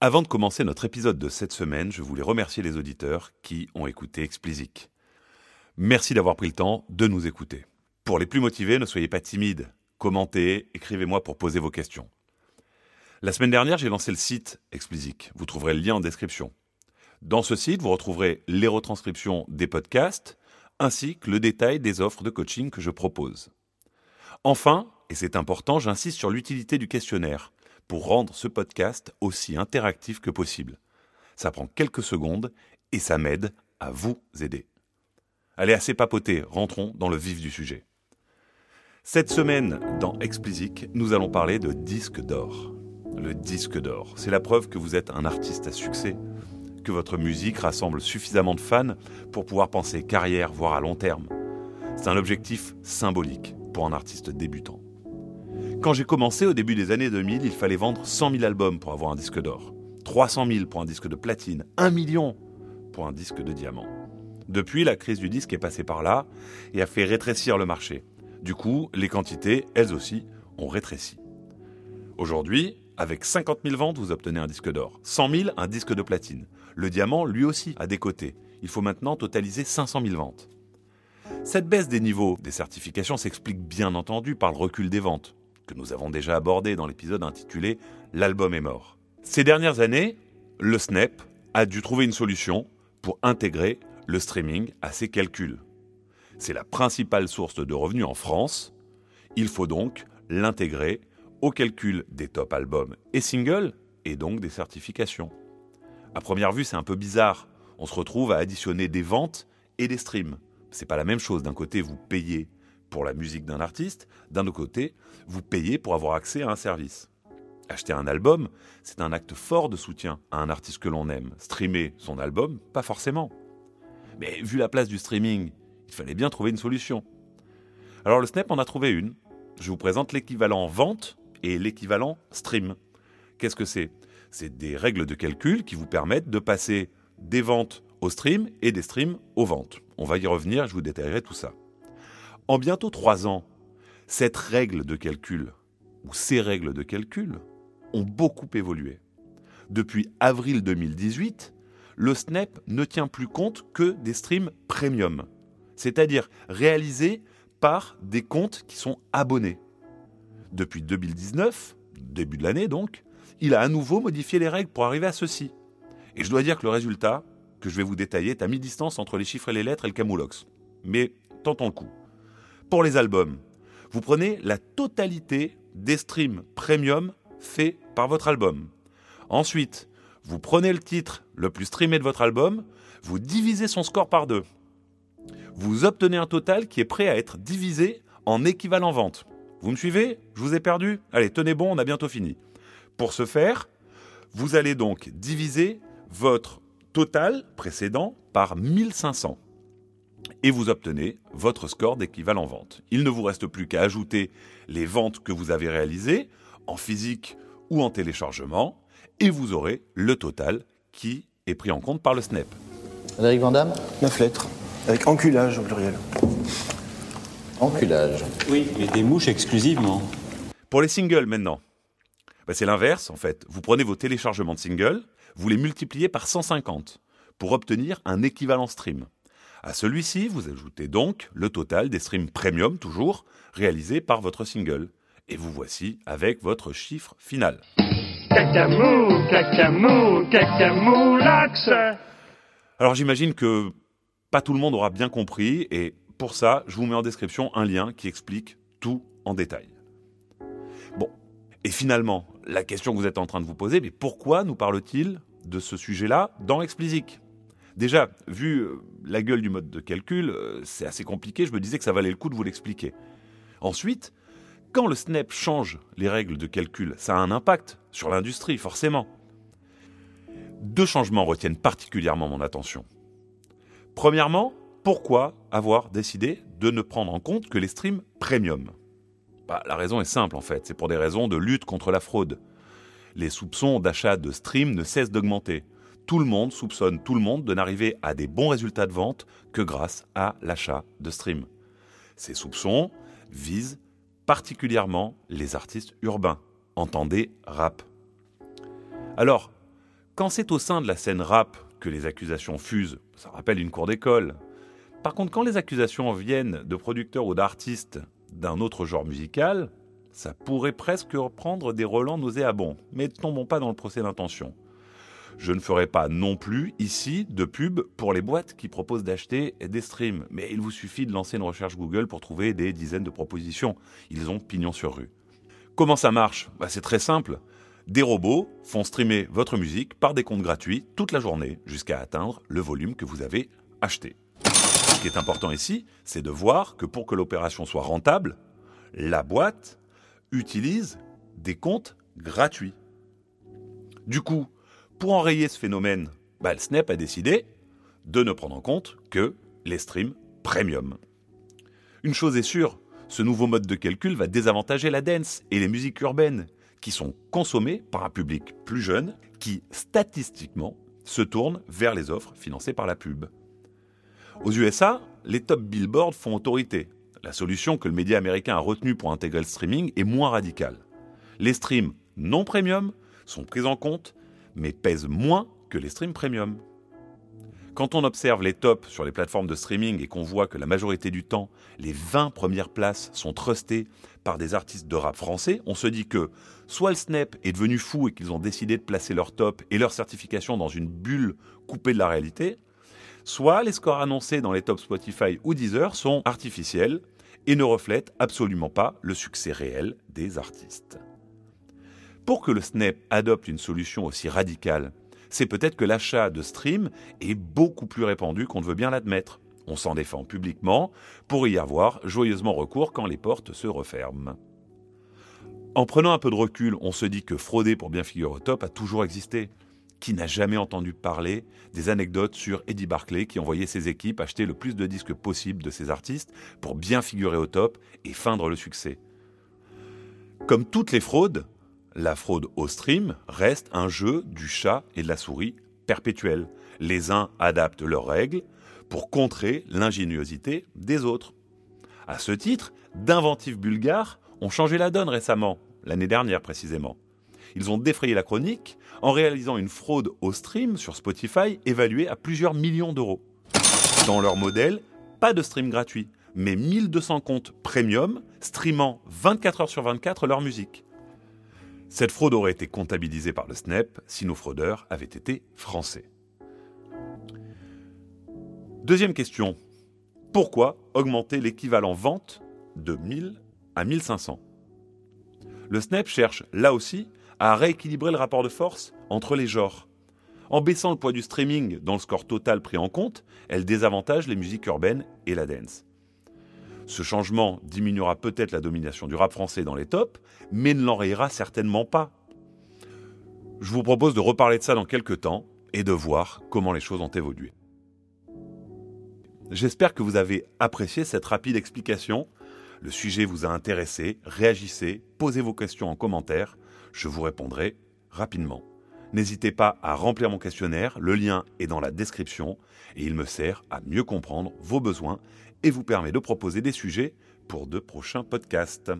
Avant de commencer notre épisode de cette semaine, je voulais remercier les auditeurs qui ont écouté Explicit. Merci d'avoir pris le temps de nous écouter. Pour les plus motivés, ne soyez pas timides. Commentez, écrivez-moi pour poser vos questions. La semaine dernière, j'ai lancé le site Explicit. Vous trouverez le lien en description. Dans ce site, vous retrouverez les retranscriptions des podcasts ainsi que le détail des offres de coaching que je propose. Enfin, et c'est important, j'insiste sur l'utilité du questionnaire pour rendre ce podcast aussi interactif que possible. Ça prend quelques secondes et ça m'aide à vous aider. Allez, assez papoter, rentrons dans le vif du sujet. Cette semaine, dans Explicit, nous allons parler de disque d'or. Le disque d'or, c'est la preuve que vous êtes un artiste à succès, que votre musique rassemble suffisamment de fans pour pouvoir penser carrière, voire à long terme. C'est un objectif symbolique pour un artiste débutant. Quand j'ai commencé au début des années 2000, il fallait vendre 100 000 albums pour avoir un disque d'or, 300 000 pour un disque de platine, 1 million pour un disque de diamant. Depuis, la crise du disque est passée par là et a fait rétrécir le marché. Du coup, les quantités, elles aussi, ont rétréci. Aujourd'hui, avec 50 000 ventes, vous obtenez un disque d'or. 100 000, un disque de platine. Le diamant, lui aussi, a des côtés. Il faut maintenant totaliser 500 000 ventes. Cette baisse des niveaux des certifications s'explique bien entendu par le recul des ventes que nous avons déjà abordé dans l'épisode intitulé L'album est mort. Ces dernières années, le Snap a dû trouver une solution pour intégrer le streaming à ses calculs. C'est la principale source de revenus en France. Il faut donc l'intégrer au calcul des top albums et singles et donc des certifications. À première vue, c'est un peu bizarre. On se retrouve à additionner des ventes et des streams. C'est pas la même chose. D'un côté, vous payez pour la musique d'un artiste, d'un autre côté, vous payez pour avoir accès à un service. Acheter un album, c'est un acte fort de soutien à un artiste que l'on aime. Streamer son album, pas forcément. Mais vu la place du streaming, il fallait bien trouver une solution. Alors le Snap en a trouvé une. Je vous présente l'équivalent vente et l'équivalent stream. Qu'est-ce que c'est? C'est des règles de calcul qui vous permettent de passer des ventes au stream et des streams aux ventes. On va y revenir, je vous détaillerai tout ça. En bientôt trois ans, cette règle de calcul, ou ces règles de calcul, ont beaucoup évolué. Depuis avril 2018, le Snap ne tient plus compte que des streams premium, c'est-à-dire réalisés par des comptes qui sont abonnés. Depuis 2019, début de l'année donc, il a à nouveau modifié les règles pour arriver à ceci. Et je dois dire que le résultat, que je vais vous détailler, est à mi-distance entre les chiffres et les lettres et le camoulox. Mais tentons le coup. Pour les albums, vous prenez la totalité des streams premium faits par votre album. Ensuite, vous prenez le titre le plus streamé de votre album, vous divisez son score par deux. Vous obtenez un total qui est prêt à être divisé en équivalent vente. Vous me suivez? Je vous ai perdu? Allez, tenez bon, on a bientôt fini. Pour ce faire, vous allez donc diviser votre total précédent par 1500 et vous obtenez votre score d'équivalent vente. Il ne vous reste plus qu'à ajouter les ventes que vous avez réalisées en physique ou en téléchargement et vous aurez le total qui est pris en compte par le SNEP. Frédéric Vandamme 9 lettres, avec enculage au pluriel. Enculage. Oui, et des mouches exclusivement. Pour les singles maintenant, bah, c'est l'inverse en fait. Vous prenez vos téléchargements de singles, vous les multipliez par 150 pour obtenir un équivalent stream. À celui-ci, vous ajoutez donc le total des streams premium, toujours, réalisés par votre single. Et vous voici avec votre chiffre final. Cacamou, cacamou, cacamoulax. Alors j'imagine que pas tout le monde aura bien compris, et pour ça, je vous mets en description un lien qui explique tout en détail. Bon, et finalement, la question que vous êtes en train de vous poser, mais pourquoi nous parle-t-il de ce sujet-là dans Explicit? Déjà, vu euh, la gueule du mode de calcul, euh, c'est assez compliqué, je me disais que ça valait le coup de vous l'expliquer. Ensuite, quand le SNAP change les règles de calcul, ça a un impact sur l'industrie, forcément. Deux changements retiennent particulièrement mon attention. Premièrement, pourquoi avoir décidé de ne prendre en compte que les streams premium? Bah, La raison est simple en fait, c'est pour des raisons de lutte contre la fraude. Les soupçons d'achat de streams ne cessent d'augmenter tout le monde soupçonne tout le monde de n'arriver à des bons résultats de vente que grâce à l'achat de stream. Ces soupçons visent particulièrement les artistes urbains, entendez rap. Alors, Quand c'est au sein de la scène rap que les accusations fusent, ça rappelle une cour d'école. Par contre, quand les accusations viennent de producteurs ou d'artistes d'un autre genre musical, ça pourrait presque reprendre des relents nauséabonds. Mais ne tombons pas dans le procès d'intention. Je ne ferai pas non plus ici de pub pour les boîtes qui proposent d'acheter des streams, mais il vous suffit de lancer une recherche Google pour trouver des dizaines de propositions. Ils ont pignon sur rue. Comment ça marche? Bah, C'est très simple. Des robots font streamer votre musique par des comptes gratuits toute la journée jusqu'à atteindre le volume que vous avez acheté. Ce qui est important ici, c'est de voir que pour que l'opération soit rentable, la boîte utilise des comptes gratuits. Du coup, pour enrayer ce phénomène, bah, le Snap a décidé de ne prendre en compte que les streams premium. Une chose est sûre, ce nouveau mode de calcul va désavantager la dance et les musiques urbaines, qui sont consommées par un public plus jeune qui, statistiquement, se tourne vers les offres financées par la pub. Aux USA, les top billboards font autorité. La solution que le média américain a retenue pour intégrer le streaming est moins radicale. Les streams non premium sont pris en compte, mais pèsent moins que les streams premium. Quand on observe les tops sur les plateformes de streaming et qu'on voit que la majorité du temps, les 20 premières places sont trustées par des artistes de rap français, on se dit que soit le Snap est devenu fou et qu'ils ont décidé de placer leur top et leur certification dans une bulle coupée de la réalité, soit les scores annoncés dans les tops Spotify ou Deezer sont artificiels et ne reflètent absolument pas le succès réel des artistes. Pour que le Snap adopte une solution aussi radicale, c'est peut-être que l'achat de stream est beaucoup plus répandu qu'on ne veut bien l'admettre. On s'en défend publiquement pour y avoir joyeusement recours quand les portes se referment. En prenant un peu de recul, on se dit que frauder pour bien figurer au top a toujours existé. Qui n'a jamais entendu parler des anecdotes sur Eddie Barclay qui envoyait ses équipes acheter le plus de disques possible de ses artistes pour bien figurer au top et feindre le succès? Comme toutes les fraudes, la fraude au stream reste un jeu du chat et de la souris perpétuel. Les uns adaptent leurs règles pour contrer l'ingéniosité des autres. À ce titre, d'inventifs bulgares ont changé la donne récemment, l'année dernière précisément. Ils ont défrayé la chronique en réalisant une fraude au stream sur Spotify évaluée à plusieurs millions d'euros. Dans leur modèle, pas de stream gratuit, mais 1200 comptes premium streamant 24 heures sur 24 leur musique. Cette fraude aurait été comptabilisée par le SNEP si nos fraudeurs avaient été français. Deuxième question. Pourquoi augmenter l'équivalent vente de 1000 à 1500 Le SNEP cherche, là aussi, à rééquilibrer le rapport de force entre les genres. En baissant le poids du streaming dans le score total pris en compte, elle désavantage les musiques urbaines et la dance. Ce changement diminuera peut-être la domination du rap français dans les tops, mais ne l'enrayera certainement pas. Je vous propose de reparler de ça dans quelques temps et de voir comment les choses ont évolué. J'espère que vous avez apprécié cette rapide explication. Le sujet vous a intéressé, réagissez, posez vos questions en commentaire, je vous répondrai rapidement. N'hésitez pas à remplir mon questionnaire, le lien est dans la description et il me sert à mieux comprendre vos besoins et vous permet de proposer des sujets pour de prochains podcasts.